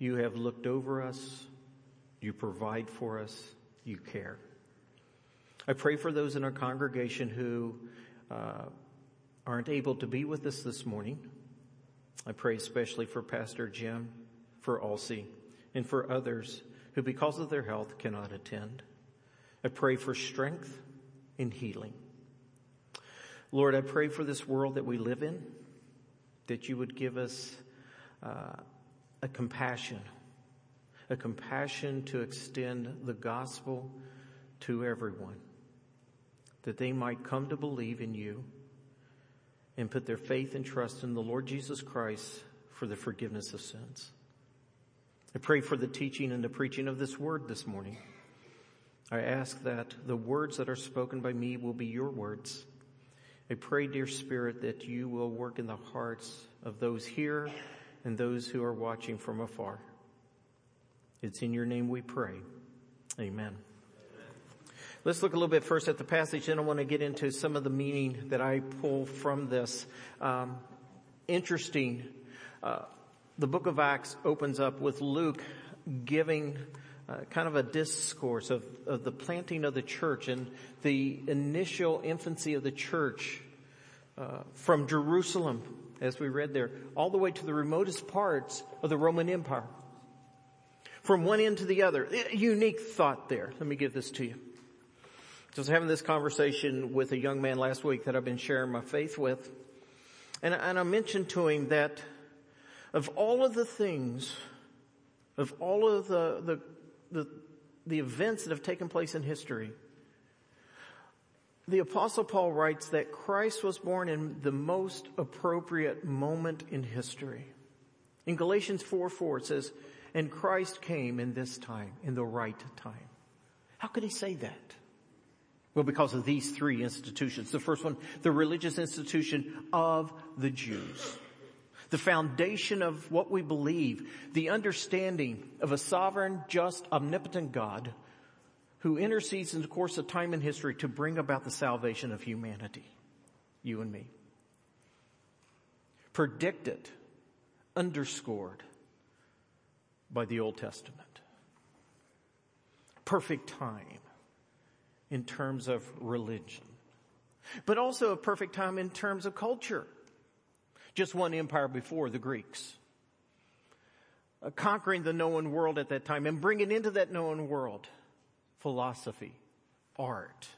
You have looked over us. You provide for us. You care. I pray for those in our congregation who uh, aren't able to be with us this morning. I pray especially for Pastor Jim, for Alcy, and for others who because of their health cannot attend. I pray for strength and healing. Lord, I pray for this world that we live in, that you would give us uh, a compassion, a compassion to extend the gospel to everyone, that they might come to believe in you and put their faith and trust in the Lord Jesus Christ for the forgiveness of sins. I pray for the teaching and the preaching of this word this morning. I ask that the words that are spoken by me will be your words. I pray, dear Spirit, that you will work in the hearts of those here and those who are watching from afar. It's in your name we pray. Amen. Let's look a little bit first at the passage, and I want to get into some of the meaning that I pull from this. Um, interesting. Uh, the book of Acts opens up with Luke giving uh, kind of a discourse of, of the planting of the church and the initial infancy of the church uh, from Jerusalem, as we read there, all the way to the remotest parts of the Roman Empire. From one end to the other. Unique thought there. Let me give this to you. Was having this conversation with a young man last week that I've been sharing my faith with. And, and I mentioned to him that of all of the things, of all of the, the, the, the events that have taken place in history, the apostle Paul writes that Christ was born in the most appropriate moment in history. In Galatians 4, 4 it says, and Christ came in this time, in the right time. How could he say that? Well, because of these three institutions. The first one, the religious institution of the Jews. The foundation of what we believe, the understanding of a sovereign, just, omnipotent God who intercedes in the course of time and history to bring about the salvation of humanity. You and me. Predicted, underscored by the Old Testament. Perfect time in terms of religion, but also a perfect time in terms of culture. Just one empire before the Greeks. Uh, conquering the known world at that time and bringing into that known world philosophy, art,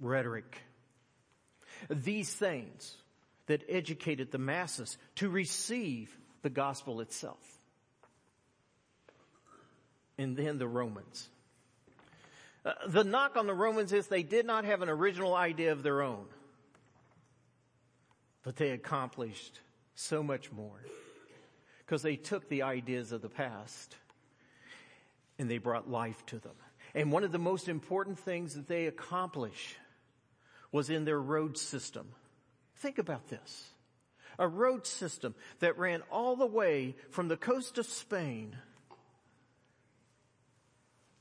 rhetoric. These things that educated the masses to receive the gospel itself. And then the Romans uh, the knock on the Romans is they did not have an original idea of their own, but they accomplished so much more because they took the ideas of the past and they brought life to them. And one of the most important things that they accomplished was in their road system. Think about this. A road system that ran all the way from the coast of Spain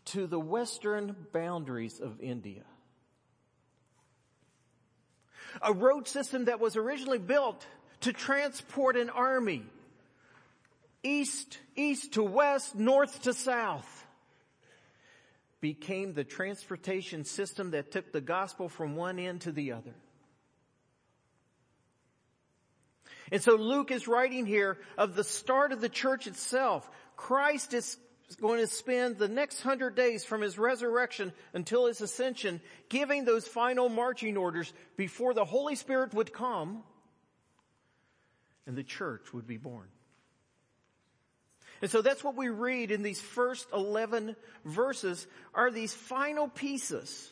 to the western boundaries of India. A road system that was originally built to transport an army east, east to west, north to south became the transportation system that took the gospel from one end to the other. And so Luke is writing here of the start of the church itself. Christ is going to spend the next hundred days from his resurrection until his ascension giving those final marching orders before the Holy Spirit would come and the church would be born. And so that's what we read in these first 11 verses are these final pieces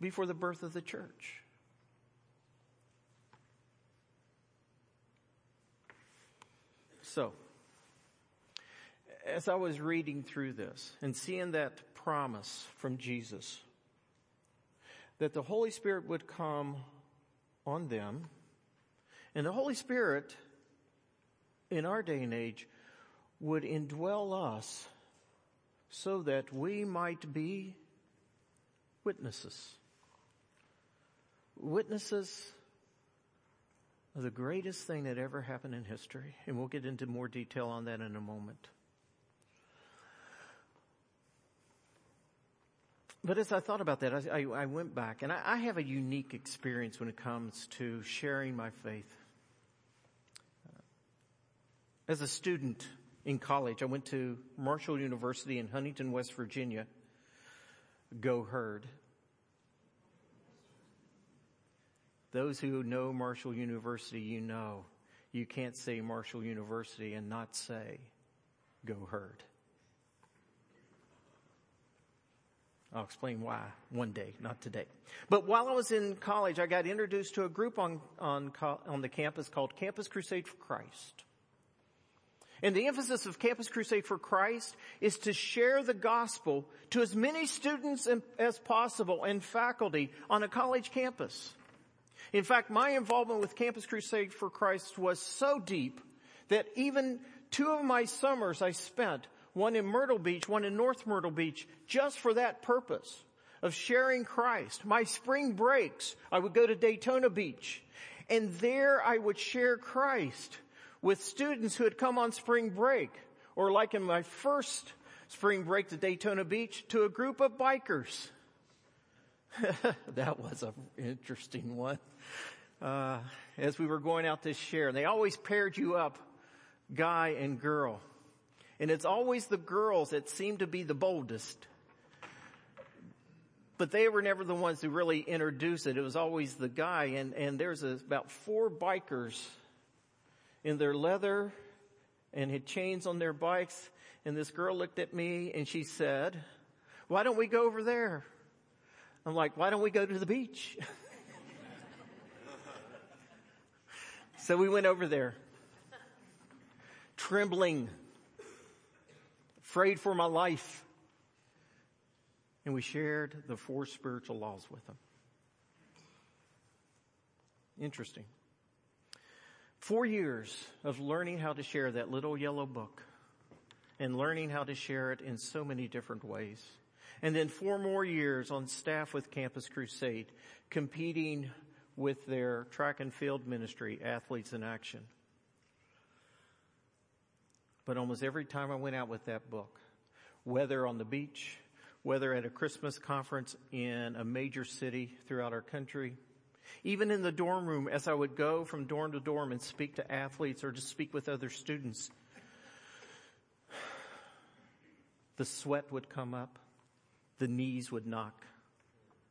before the birth of the church. So, as I was reading through this and seeing that promise from Jesus that the Holy Spirit would come on them, and the Holy Spirit in our day and age would indwell us so that we might be witnesses. Witnesses of the greatest thing that ever happened in history. And we'll get into more detail on that in a moment. But as I thought about that, I, I, I went back and I, I have a unique experience when it comes to sharing my faith. As a student in college, I went to Marshall University in Huntington, West Virginia. Go herd. Those who know Marshall University, you know you can't say Marshall University and not say go herd. I'll explain why one day, not today. But while I was in college, I got introduced to a group on, on, on the campus called Campus Crusade for Christ. And the emphasis of Campus Crusade for Christ is to share the gospel to as many students as possible and faculty on a college campus. In fact, my involvement with Campus Crusade for Christ was so deep that even two of my summers I spent, one in Myrtle Beach, one in North Myrtle Beach, just for that purpose of sharing Christ. My spring breaks, I would go to Daytona Beach and there I would share Christ with students who had come on spring break or like in my first spring break to Daytona Beach to a group of bikers that was an interesting one. Uh, as we were going out to share, they always paired you up, guy and girl. And it's always the girls that seem to be the boldest. But they were never the ones who really introduced it. It was always the guy. And, and there's a, about four bikers in their leather and had chains on their bikes. And this girl looked at me and she said, why don't we go over there? I'm like, why don't we go to the beach? so we went over there, trembling, afraid for my life. And we shared the four spiritual laws with them. Interesting. Four years of learning how to share that little yellow book and learning how to share it in so many different ways and then four more years on staff with Campus Crusade, competing with their track and field ministry, Athletes in Action. But almost every time I went out with that book, whether on the beach, whether at a Christmas conference in a major city throughout our country, even in the dorm room as I would go from dorm to dorm and speak to athletes or just speak with other students, the sweat would come up the knees would knock.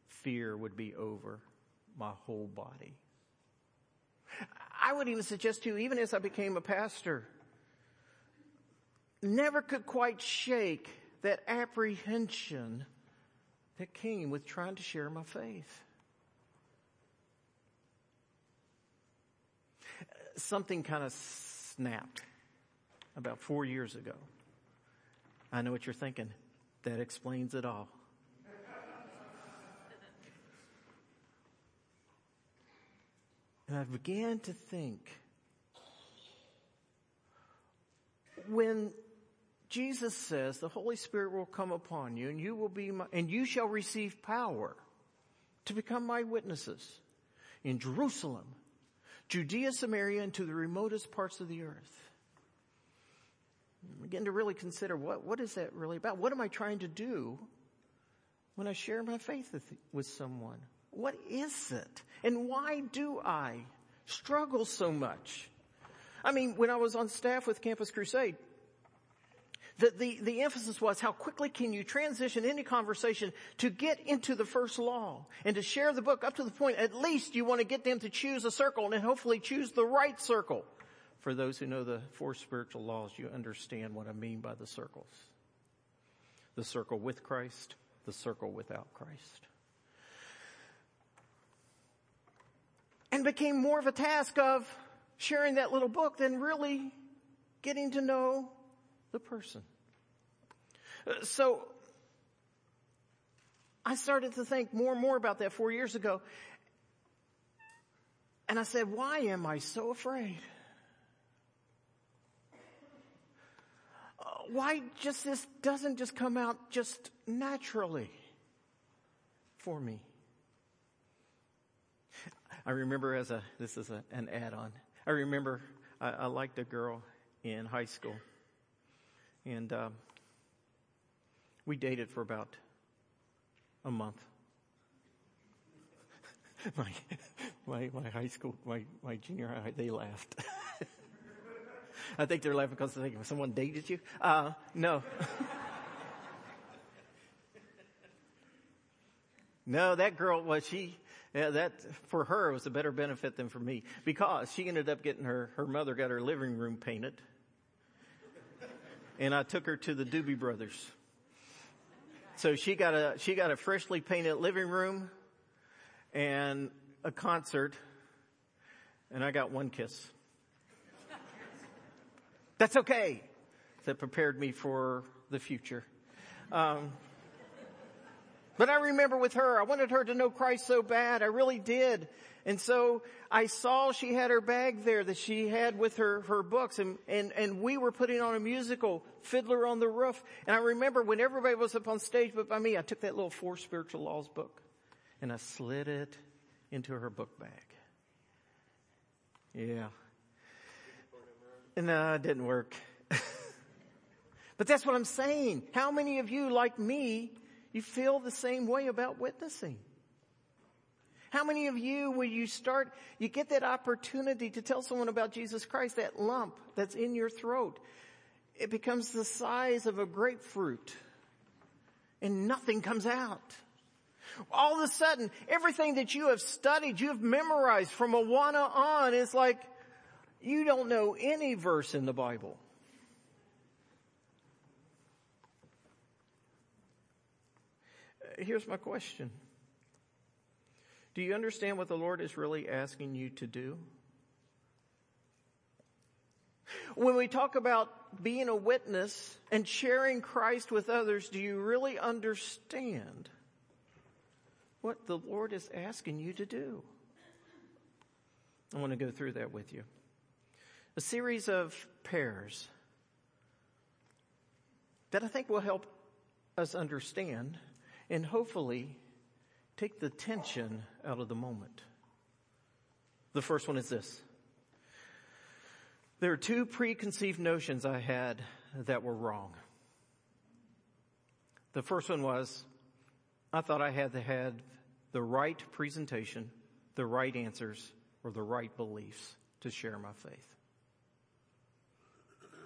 Fear would be over my whole body. I would even suggest to you, even as I became a pastor, never could quite shake that apprehension that came with trying to share my faith. Something kind of snapped about four years ago. I know what you're thinking. That explains it all. And I began to think when Jesus says the Holy Spirit will come upon you and you will be my, and you shall receive power to become my witnesses in Jerusalem, Judea, Samaria, and to the remotest parts of the earth. begin to really consider what, what is that really about? What am I trying to do when I share my faith with, with someone? What is it? And why do I struggle so much? I mean, when I was on staff with Campus Crusade, the, the, the emphasis was how quickly can you transition any conversation to get into the first law and to share the book up to the point at least you want to get them to choose a circle and hopefully choose the right circle. For those who know the four spiritual laws, you understand what I mean by the circles. The circle with Christ, the circle without Christ. and became more of a task of sharing that little book than really getting to know the person. So I started to think more and more about that four years ago. And I said, why am I so afraid? Uh, why just this doesn't just come out just naturally for me? I remember as a, this is a, an add-on. I remember I, I, liked a girl in high school. And um, we dated for about a month. my, my, my high school, my, my junior high, they laughed. I think they're laughing because they think someone dated you. Uh, no. no, that girl was she. Yeah, that for her was a better benefit than for me because she ended up getting her her mother got her living room painted, and I took her to the Doobie Brothers. So she got a she got a freshly painted living room, and a concert, and I got one kiss. That's okay. That prepared me for the future. Um, but I remember with her, I wanted her to know Christ so bad. I really did. And so I saw she had her bag there that she had with her, her books and, and, and we were putting on a musical, Fiddler on the Roof. And I remember when everybody was up on stage but by me, I took that little Four Spiritual Laws book and I slid it into her book bag. Yeah. No, uh, it didn't work. but that's what I'm saying. How many of you, like me, you feel the same way about witnessing? How many of you, when you start, you get that opportunity to tell someone about Jesus Christ, that lump that's in your throat, it becomes the size of a grapefruit and nothing comes out. All of a sudden, everything that you have studied, you have memorized from Awana on is like, you don't know any verse in the Bible. Here's my question. Do you understand what the Lord is really asking you to do? When we talk about being a witness and sharing Christ with others, do you really understand what the Lord is asking you to do? I want to go through that with you a series of pairs that I think will help us understand and hopefully take the tension out of the moment. The first one is this. There are two preconceived notions I had that were wrong. The first one was I thought I had to have the right presentation, the right answers, or the right beliefs to share my faith.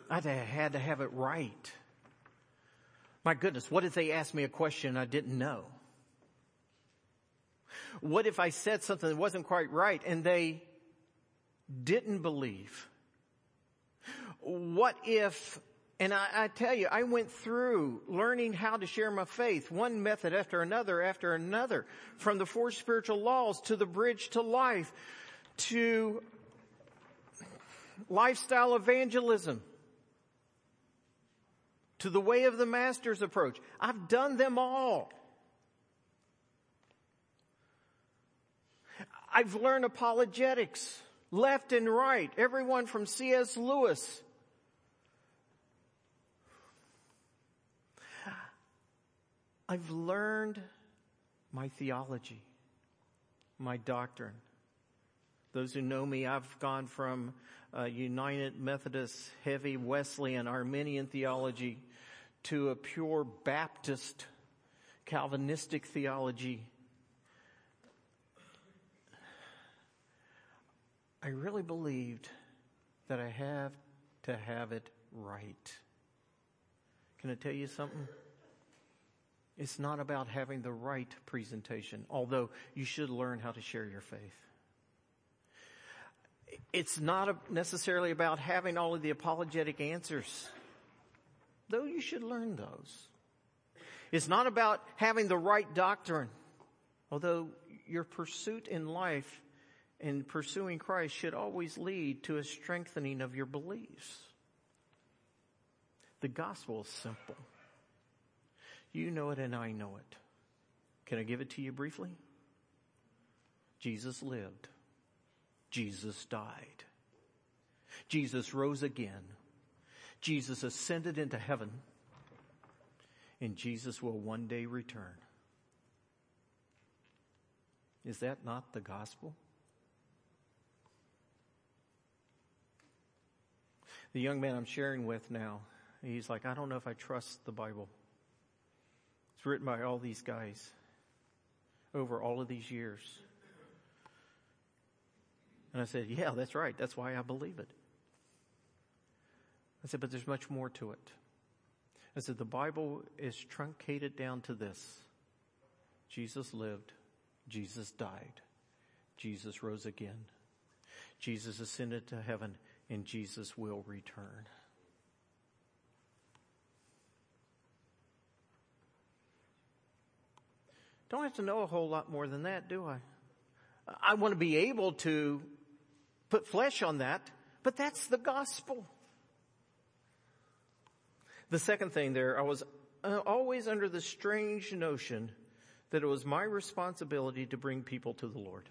I had to have it right. My goodness, what if they asked me a question I didn't know? What if I said something that wasn't quite right and they didn't believe? What if, and I, I, tell you, I went through learning how to share my faith, one method after another after another, from the four spiritual laws to the bridge to life, to lifestyle evangelism, to the way of the master's approach. I've done them all. I've learned apologetics, left and right, everyone from C.S. Lewis. I've learned my theology, my doctrine. Those who know me, I've gone from uh, United Methodist, heavy Wesleyan, Arminian theology to a pure Baptist Calvinistic theology. I really believed that I have to have it right. Can I tell you something? It's not about having the right presentation, although you should learn how to share your faith. It's not necessarily about having all of the apologetic answers though you should learn those. It's not about having the right doctrine, although your pursuit in life and pursuing Christ should always lead to a strengthening of your beliefs. The gospel is simple. You know it and I know it. Can I give it to you briefly? Jesus lived. Jesus died. Jesus rose again Jesus ascended into heaven and Jesus will one day return. Is that not the gospel? The young man I'm sharing with now, he's like, I don't know if I trust the Bible. It's written by all these guys over all of these years. And I said, Yeah, that's right. That's why I believe it. I said, But there's much more to it. I said, The Bible is truncated down to this Jesus lived, Jesus died, Jesus rose again, Jesus ascended to heaven, and Jesus will return. Don't have to know a whole lot more than that, do I? I want to be able to put flesh on that, but that's the gospel. The second thing there, I was uh, always under the strange notion that it was my responsibility to bring people to the Lord.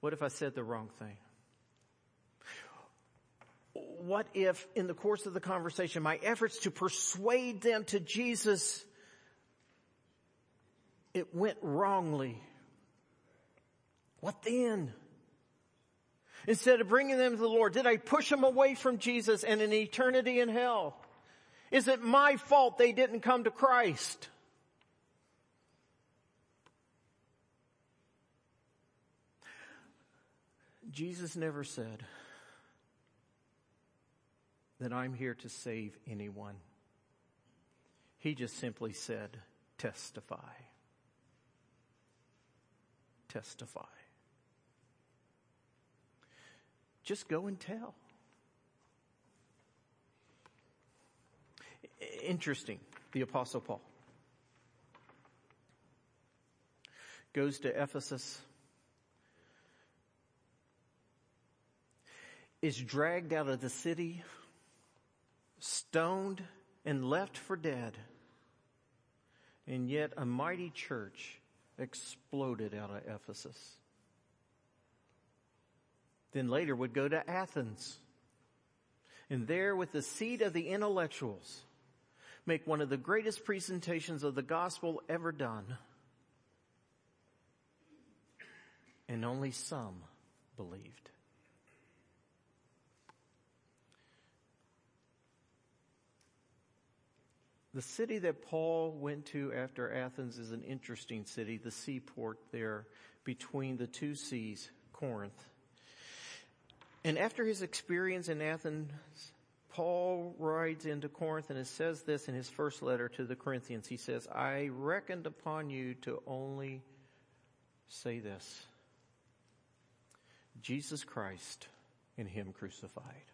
What if I said the wrong thing? What if in the course of the conversation, my efforts to persuade them to Jesus it went wrongly. What then? Instead of bringing them to the Lord, did I push them away from Jesus and an eternity in hell? Is it my fault they didn't come to Christ? Jesus never said that I'm here to save anyone. He just simply said, testify testify. Just go and tell. Interesting, the Apostle Paul goes to Ephesus, is dragged out of the city, stoned, and left for dead. And yet a mighty church exploded out of Ephesus. Then later would go to Athens. And there, with the seat of the intellectuals, make one of the greatest presentations of the gospel ever done. And only some believed. The city that Paul went to after Athens is an interesting city, the seaport there between the two seas, Corinth. And after his experience in Athens, Paul rides into Corinth and it says this in his first letter to the Corinthians. He says, I reckoned upon you to only say this. Jesus Christ in him crucified.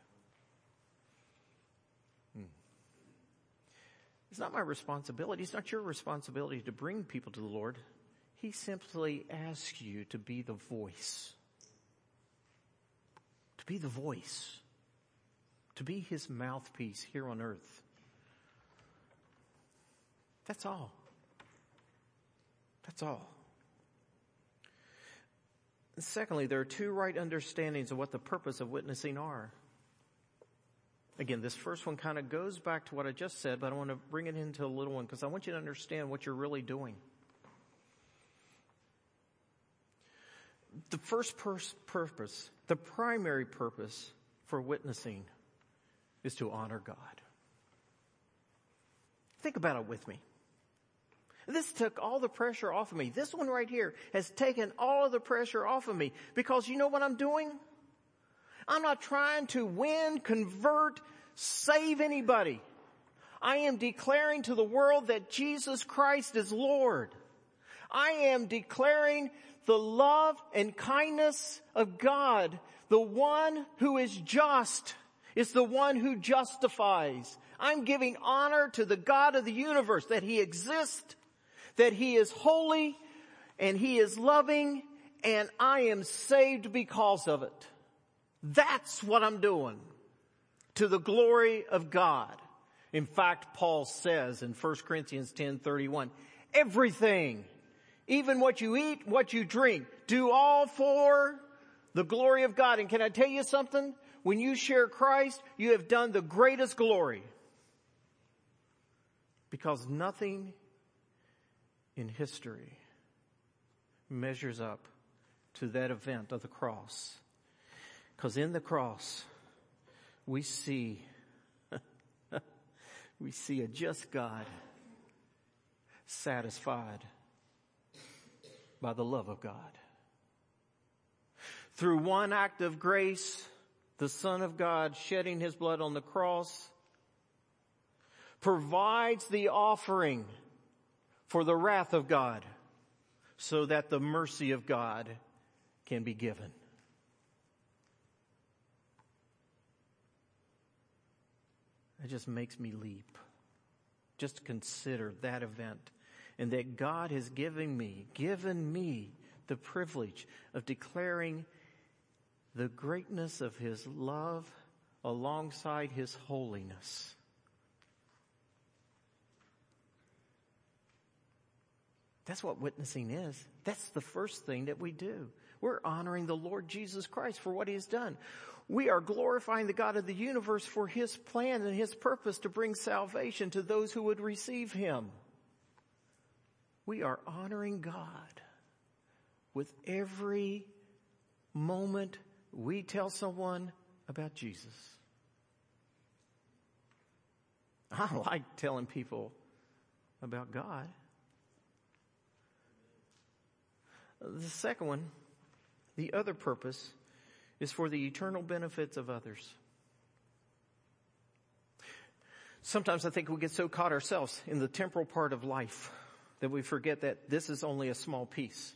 It's not my responsibility. It's not your responsibility to bring people to the Lord. He simply asks you to be the voice. To be the voice. To be his mouthpiece here on earth. That's all. That's all. And secondly, there are two right understandings of what the purpose of witnessing are. Again, this first one kind of goes back to what I just said, but I want to bring it into a little one because I want you to understand what you're really doing. The first purpose, the primary purpose for witnessing is to honor God. Think about it with me. This took all the pressure off of me. This one right here has taken all of the pressure off of me because you know what I'm doing? I'm not trying to win, convert, save anybody. I am declaring to the world that Jesus Christ is Lord. I am declaring the love and kindness of God. The one who is just is the one who justifies. I'm giving honor to the God of the universe that he exists, that he is holy and he is loving and I am saved because of it. That's what I'm doing to the glory of God. In fact, Paul says in 1 Corinthians 10:31, everything, even what you eat, what you drink, do all for the glory of God. And can I tell you something? When you share Christ, you have done the greatest glory. Because nothing in history measures up to that event of the cross because in the cross, we see, we see a just God satisfied by the love of God. Through one act of grace, the Son of God shedding his blood on the cross provides the offering for the wrath of God so that the mercy of God can be given. It just makes me leap. Just consider that event and that God has given me, given me the privilege of declaring the greatness of His love alongside His holiness. That's what witnessing is. That's the first thing that we do. We're honoring the Lord Jesus Christ for what He has done. We are glorifying the God of the universe for His plan and His purpose to bring salvation to those who would receive Him. We are honoring God with every moment we tell someone about Jesus. I like telling people about God. The second one, the other purpose, is for the eternal benefits of others. Sometimes I think we get so caught ourselves in the temporal part of life that we forget that this is only a small piece.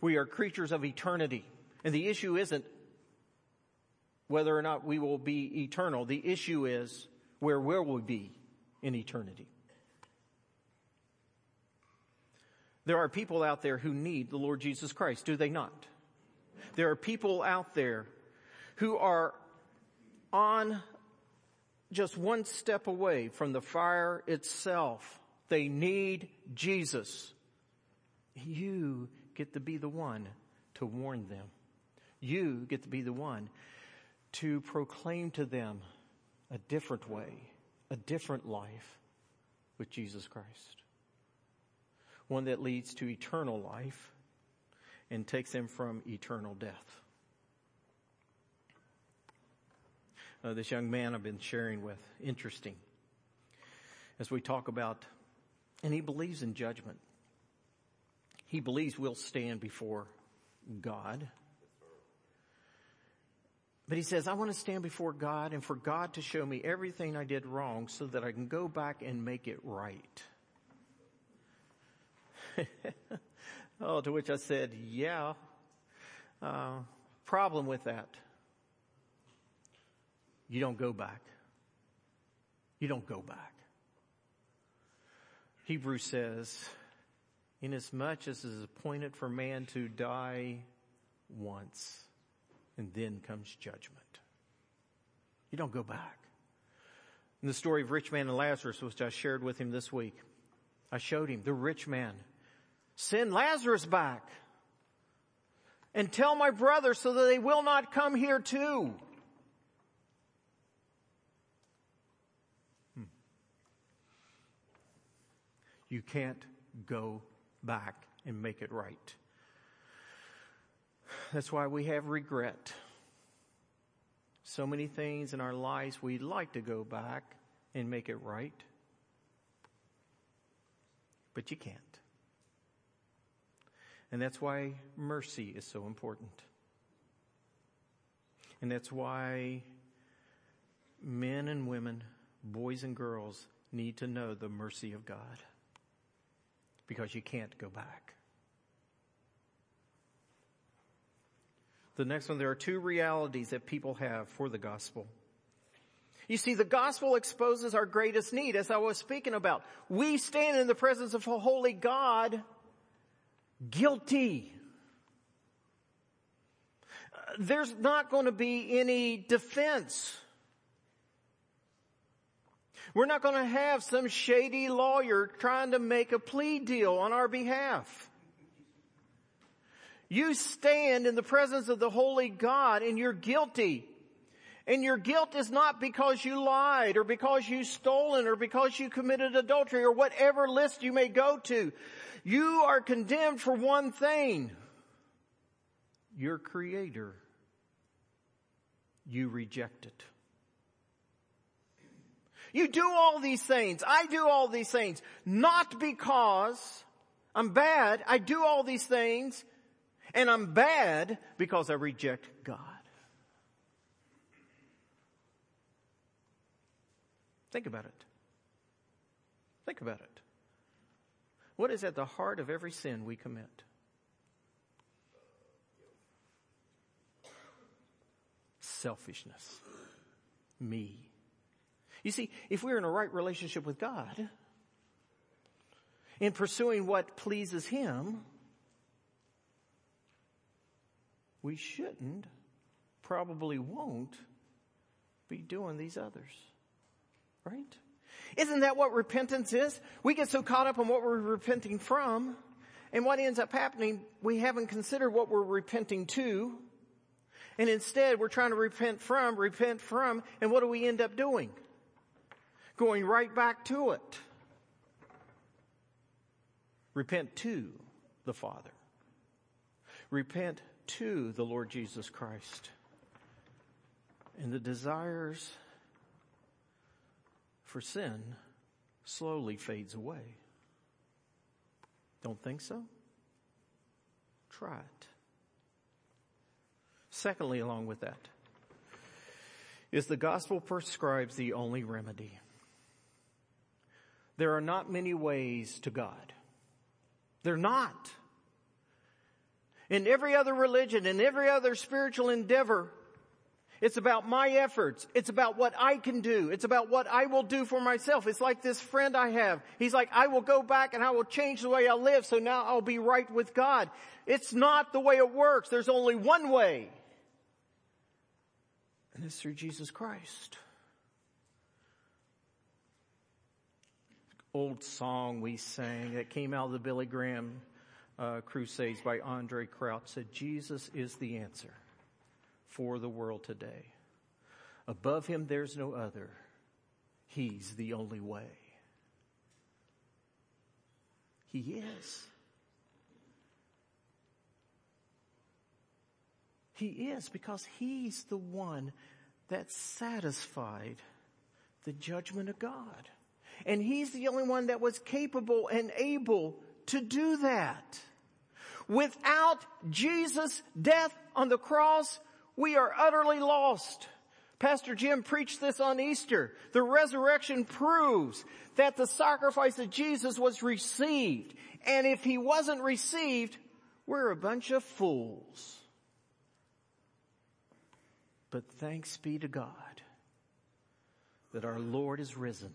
We are creatures of eternity. And the issue isn't whether or not we will be eternal. The issue is where will we be in eternity? There are people out there who need the Lord Jesus Christ, do they not? There are people out there who are on just one step away from the fire itself. They need Jesus. You get to be the one to warn them. You get to be the one to proclaim to them a different way, a different life with Jesus Christ one that leads to eternal life and takes them from eternal death. Uh, this young man I've been sharing with, interesting, as we talk about, and he believes in judgment. He believes we'll stand before God. But he says, I want to stand before God and for God to show me everything I did wrong so that I can go back and make it right. oh, to which I said, yeah. Uh, problem with that. You don't go back. You don't go back. Hebrews says, inasmuch as it is appointed for man to die once, and then comes judgment. You don't go back. In the story of rich man and Lazarus, which I shared with him this week, I showed him the rich man Send Lazarus back and tell my brother so that they will not come here too. Hmm. You can't go back and make it right. That's why we have regret. So many things in our lives we'd like to go back and make it right. But you can't. And that's why mercy is so important. And that's why men and women, boys and girls need to know the mercy of God. Because you can't go back. The next one, there are two realities that people have for the gospel. You see, the gospel exposes our greatest need, as I was speaking about. We stand in the presence of a holy God guilty. There's not going to be any defense. We're not going to have some shady lawyer trying to make a plea deal on our behalf. You stand in the presence of the holy God and you're guilty. And your guilt is not because you lied or because you stolen or because you committed adultery or whatever list you may go to. You are condemned for one thing. Your creator, you reject it. You do all these things. I do all these things. Not because I'm bad. I do all these things and I'm bad because I reject God. Think about it. Think about it. What is at the heart of every sin we commit? Selfishness. Me. You see, if we're in a right relationship with God, in pursuing what pleases Him, we shouldn't, probably won't, be doing these others. Right? Isn't that what repentance is? We get so caught up in what we're repenting from, and what ends up happening, we haven't considered what we're repenting to, and instead we're trying to repent from, repent from, and what do we end up doing? Going right back to it. Repent to the Father. Repent to the Lord Jesus Christ. And the desires for sin slowly fades away. Don't think so? Try it. Secondly, along with that, is the gospel prescribes the only remedy. There are not many ways to God. They're not. In every other religion, in every other spiritual endeavor, it's about my efforts. It's about what I can do. It's about what I will do for myself. It's like this friend I have. He's like, I will go back and I will change the way I live so now I'll be right with God. It's not the way it works. There's only one way. And it's through Jesus Christ. Old song we sang that came out of the Billy Graham uh, Crusades by Andraé Crouch said, Jesus is the answer for the world today. Above him, there's no other. He's the only way. He is. He is because he's the one that satisfied the judgment of God. And he's the only one that was capable and able to do that. Without Jesus' death on the cross, we are utterly lost. Pastor Jim preached this on Easter. The resurrection proves that the sacrifice of Jesus was received. And if he wasn't received, we're a bunch of fools. But thanks be to God that our Lord is risen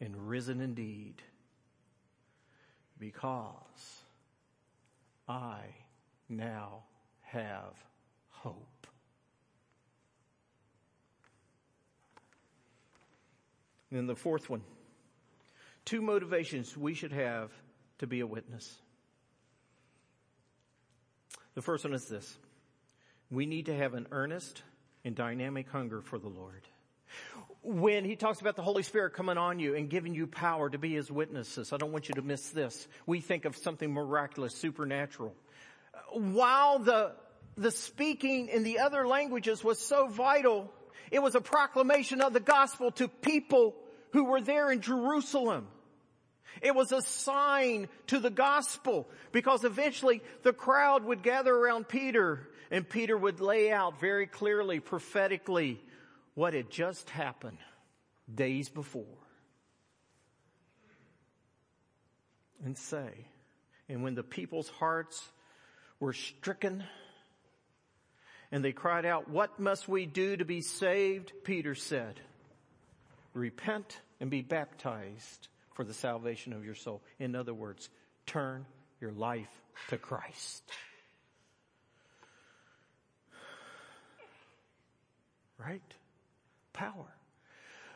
and risen indeed because I now have hope. And then the fourth one. Two motivations we should have to be a witness. The first one is this. We need to have an earnest and dynamic hunger for the Lord. When he talks about the Holy Spirit coming on you and giving you power to be his witnesses, I don't want you to miss this. We think of something miraculous, supernatural. While the, the speaking in the other languages was so vital, it was a proclamation of the gospel to people who were there in Jerusalem. It was a sign to the gospel because eventually the crowd would gather around Peter and Peter would lay out very clearly, prophetically, what had just happened days before. And say, and when the people's hearts were stricken and they cried out, what must we do to be saved? Peter said, repent and be baptized for the salvation of your soul. In other words, turn your life to Christ. Right? Power.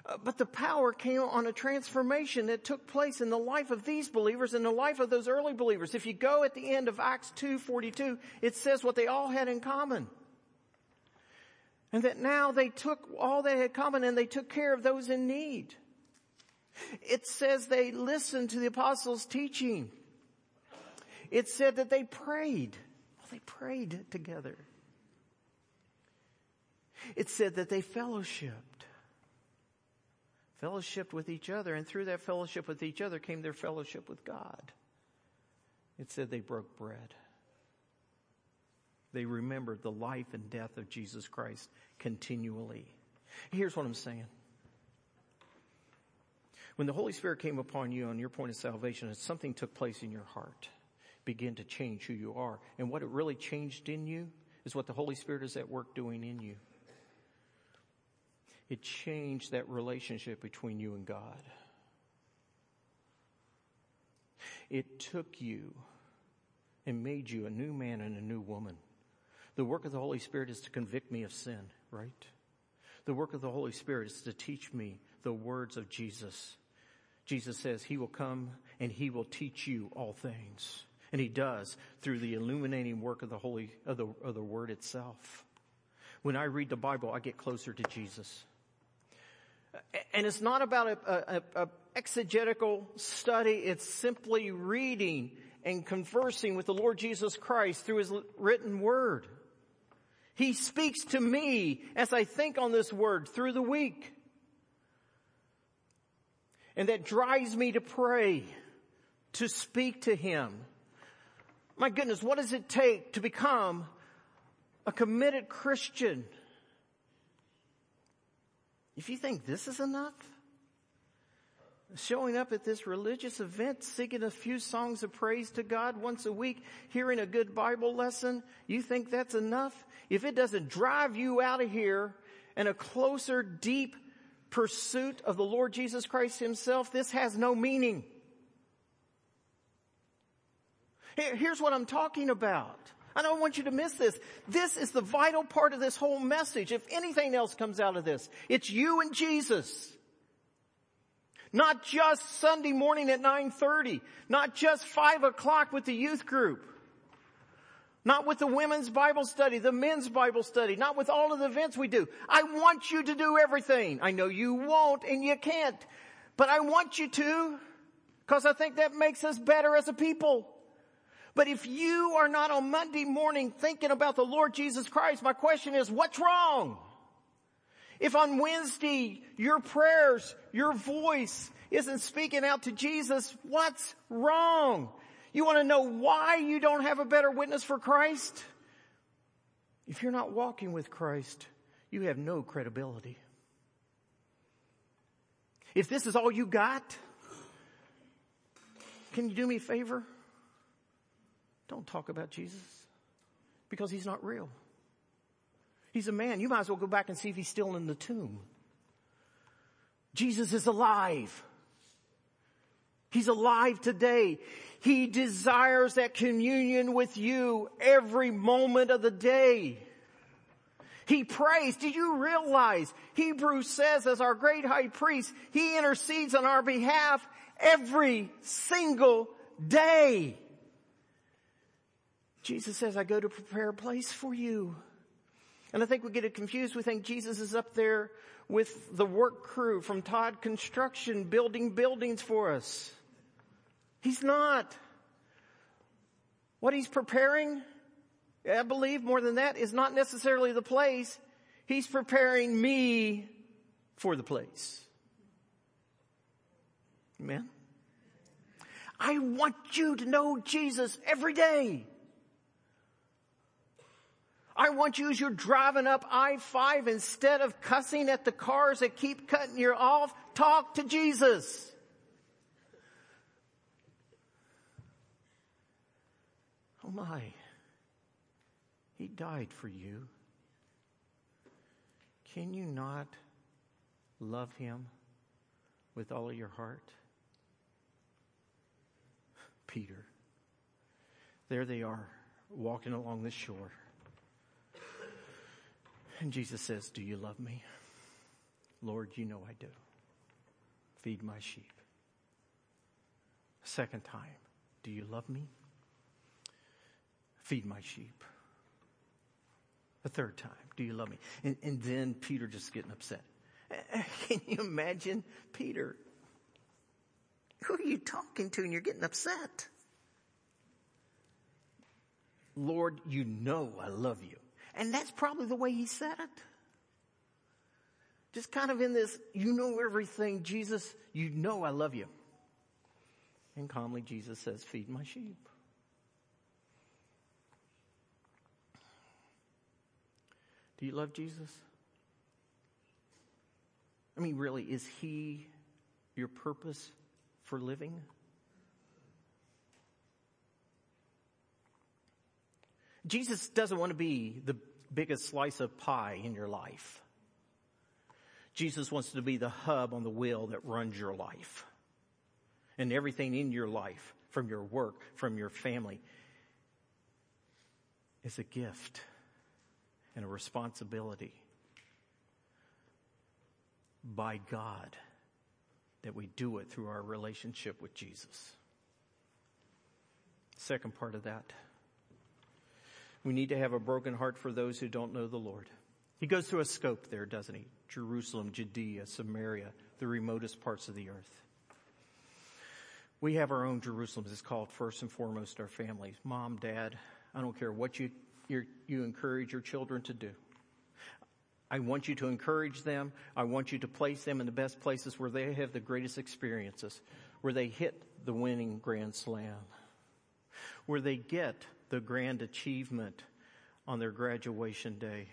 Uh, but the power came on a transformation that took place in the life of these believers and the life of those early believers. If you go at the end of Acts 2.42, it says what they all had in common. And that now they took all they had common and they took care of those in need. It says they listened to the apostles' teaching. It said that they prayed. Well, they prayed together. It said that they fellowshipped. fellowship with each other, and through that fellowship with each other came their fellowship with God. It said they broke bread. They remembered the life and death of Jesus Christ continually. Here's what I'm saying. When the Holy Spirit came upon you on your point of salvation, something took place in your heart, begin to change who you are. And what it really changed in you is what the Holy Spirit is at work doing in you. It changed that relationship between you and God. It took you and made you a new man and a new woman. The work of the Holy Spirit is to convict me of sin, right? The work of the Holy Spirit is to teach me the words of Jesus. Jesus says he will come and he will teach you all things. And he does through the illuminating work of the Holy, of the, of the Word itself. When I read the Bible, I get closer to Jesus. And it's not about a, a, a exegetical study. It's simply reading and conversing with the Lord Jesus Christ through His written Word. He speaks to me as I think on this Word through the week. And that drives me to pray, to speak to Him. My goodness, what does it take to become a committed Christian? If you think this is enough, showing up at this religious event, singing a few songs of praise to God once a week, hearing a good Bible lesson, you think that's enough? If it doesn't drive you out of here in a closer, deep pursuit of the Lord Jesus Christ himself, this has no meaning. Here's what I'm talking about. I don't want you to miss this. This is the vital part of this whole message. If anything else comes out of this, it's you and Jesus. Not just Sunday morning at 9.30. Not just 5 o'clock with the youth group. Not with the women's Bible study, the men's Bible study, not with all of the events we do. I want you to do everything. I know you won't and you can't, but I want you to because I think that makes us better as a people. But if you are not on Monday morning thinking about the Lord Jesus Christ, my question is, what's wrong? If on Wednesday your prayers, your voice isn't speaking out to Jesus, what's wrong? You want to know why you don't have a better witness for Christ? If you're not walking with Christ, you have no credibility. If this is all you got, can you do me a favor? Don't talk about Jesus because he's not real. He's a man. You might as well go back and see if he's still in the tomb. Jesus is alive. He's alive today. He desires that communion with you every moment of the day. He prays. Do you realize Hebrews says as our great high priest, he intercedes on our behalf every single day. Jesus says, I go to prepare a place for you. And I think we get it confused. We think Jesus is up there with the work crew from Todd Construction building buildings for us. He's not. What he's preparing, I believe more than that, is not necessarily the place. He's preparing me for the place. Amen. I want you to know Jesus every day. I want you as you're driving up I-5, instead of cussing at the cars that keep cutting you off, talk to Jesus. Oh my. He died for you. Can you not love him with all of your heart? Peter. There they are, walking along the shore. And Jesus says, Do you love me? Lord, you know I do. Feed my sheep. Second time, Do you love me? Feed my sheep. The third time, Do you love me? And, and then Peter just getting upset. Can you imagine Peter? Who are you talking to and you're getting upset? Lord, you know I love you. And that's probably the way he said it. Just kind of in this, you know everything, Jesus, you know I love you. And calmly Jesus says, feed my sheep. Do you love Jesus? I mean, really, is he your purpose for living? Jesus doesn't want to be the biggest slice of pie in your life. Jesus wants to be the hub on the wheel that runs your life. And everything in your life, from your work, from your family, is a gift and a responsibility by God that we do it through our relationship with Jesus. Second part of that. We need to have a broken heart for those who don't know the Lord. He goes through a scope there, doesn't he? Jerusalem, Judea, Samaria, the remotest parts of the earth. We have our own Jerusalem. It's called first and foremost our families. Mom, dad, I don't care what you, you encourage your children to do. I want you to encourage them. I want you to place them in the best places where they have the greatest experiences, where they hit the winning grand slam, where they get the grand achievement on their graduation day,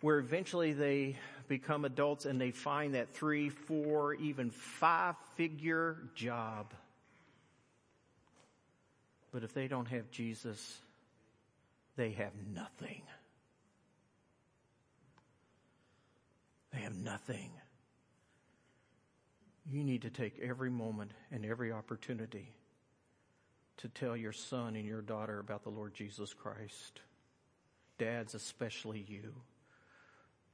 where eventually they become adults and they find that three, four, even five figure job. But if they don't have Jesus, they have nothing. They have nothing. You need to take every moment and every opportunity to tell your son and your daughter about the Lord Jesus Christ. Dads, especially you,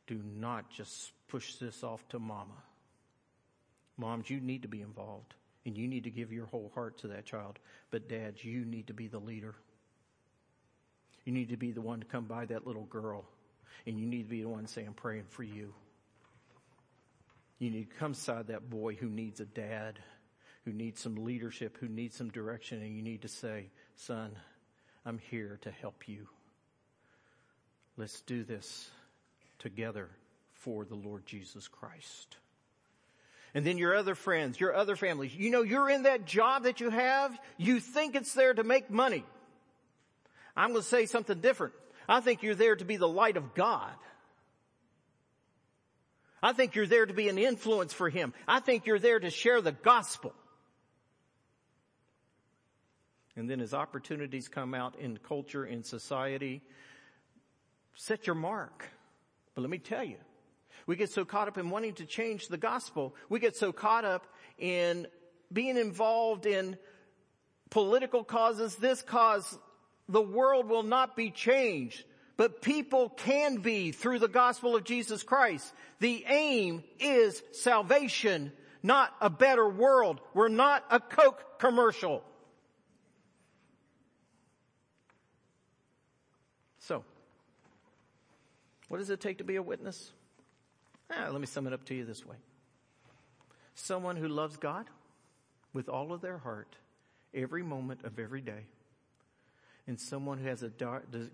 do not just push this off to mama. Moms, you need to be involved and you need to give your whole heart to that child. But dads, you need to be the leader. You need to be the one to come by that little girl and you need to be the one saying, praying for you. You need to come side that boy who needs a dad who needs some leadership, who needs some direction, and you need to say, son, I'm here to help you. Let's do this together for the Lord Jesus Christ. And then your other friends, your other families, you know, you're in that job that you have, you think it's there to make money. I'm going to say something different. I think you're there to be the light of God. I think you're there to be an influence for Him. I think you're there to share the gospel. And then as opportunities come out in culture, in society, set your mark. But let me tell you, we get so caught up in wanting to change the gospel. We get so caught up in being involved in political causes, this cause, the world will not be changed, but people can be through the gospel of Jesus Christ. The aim is salvation, not a better world. We're not a Coke commercial. So, what does it take to be a witness? Ah, let me sum it up to you this way. Someone who loves God with all of their heart every moment of every day. And someone who has a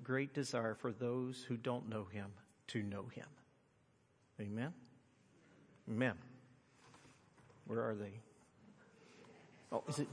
great desire for those who don't know him to know him. Amen? Amen. Where are they? Oh, is it?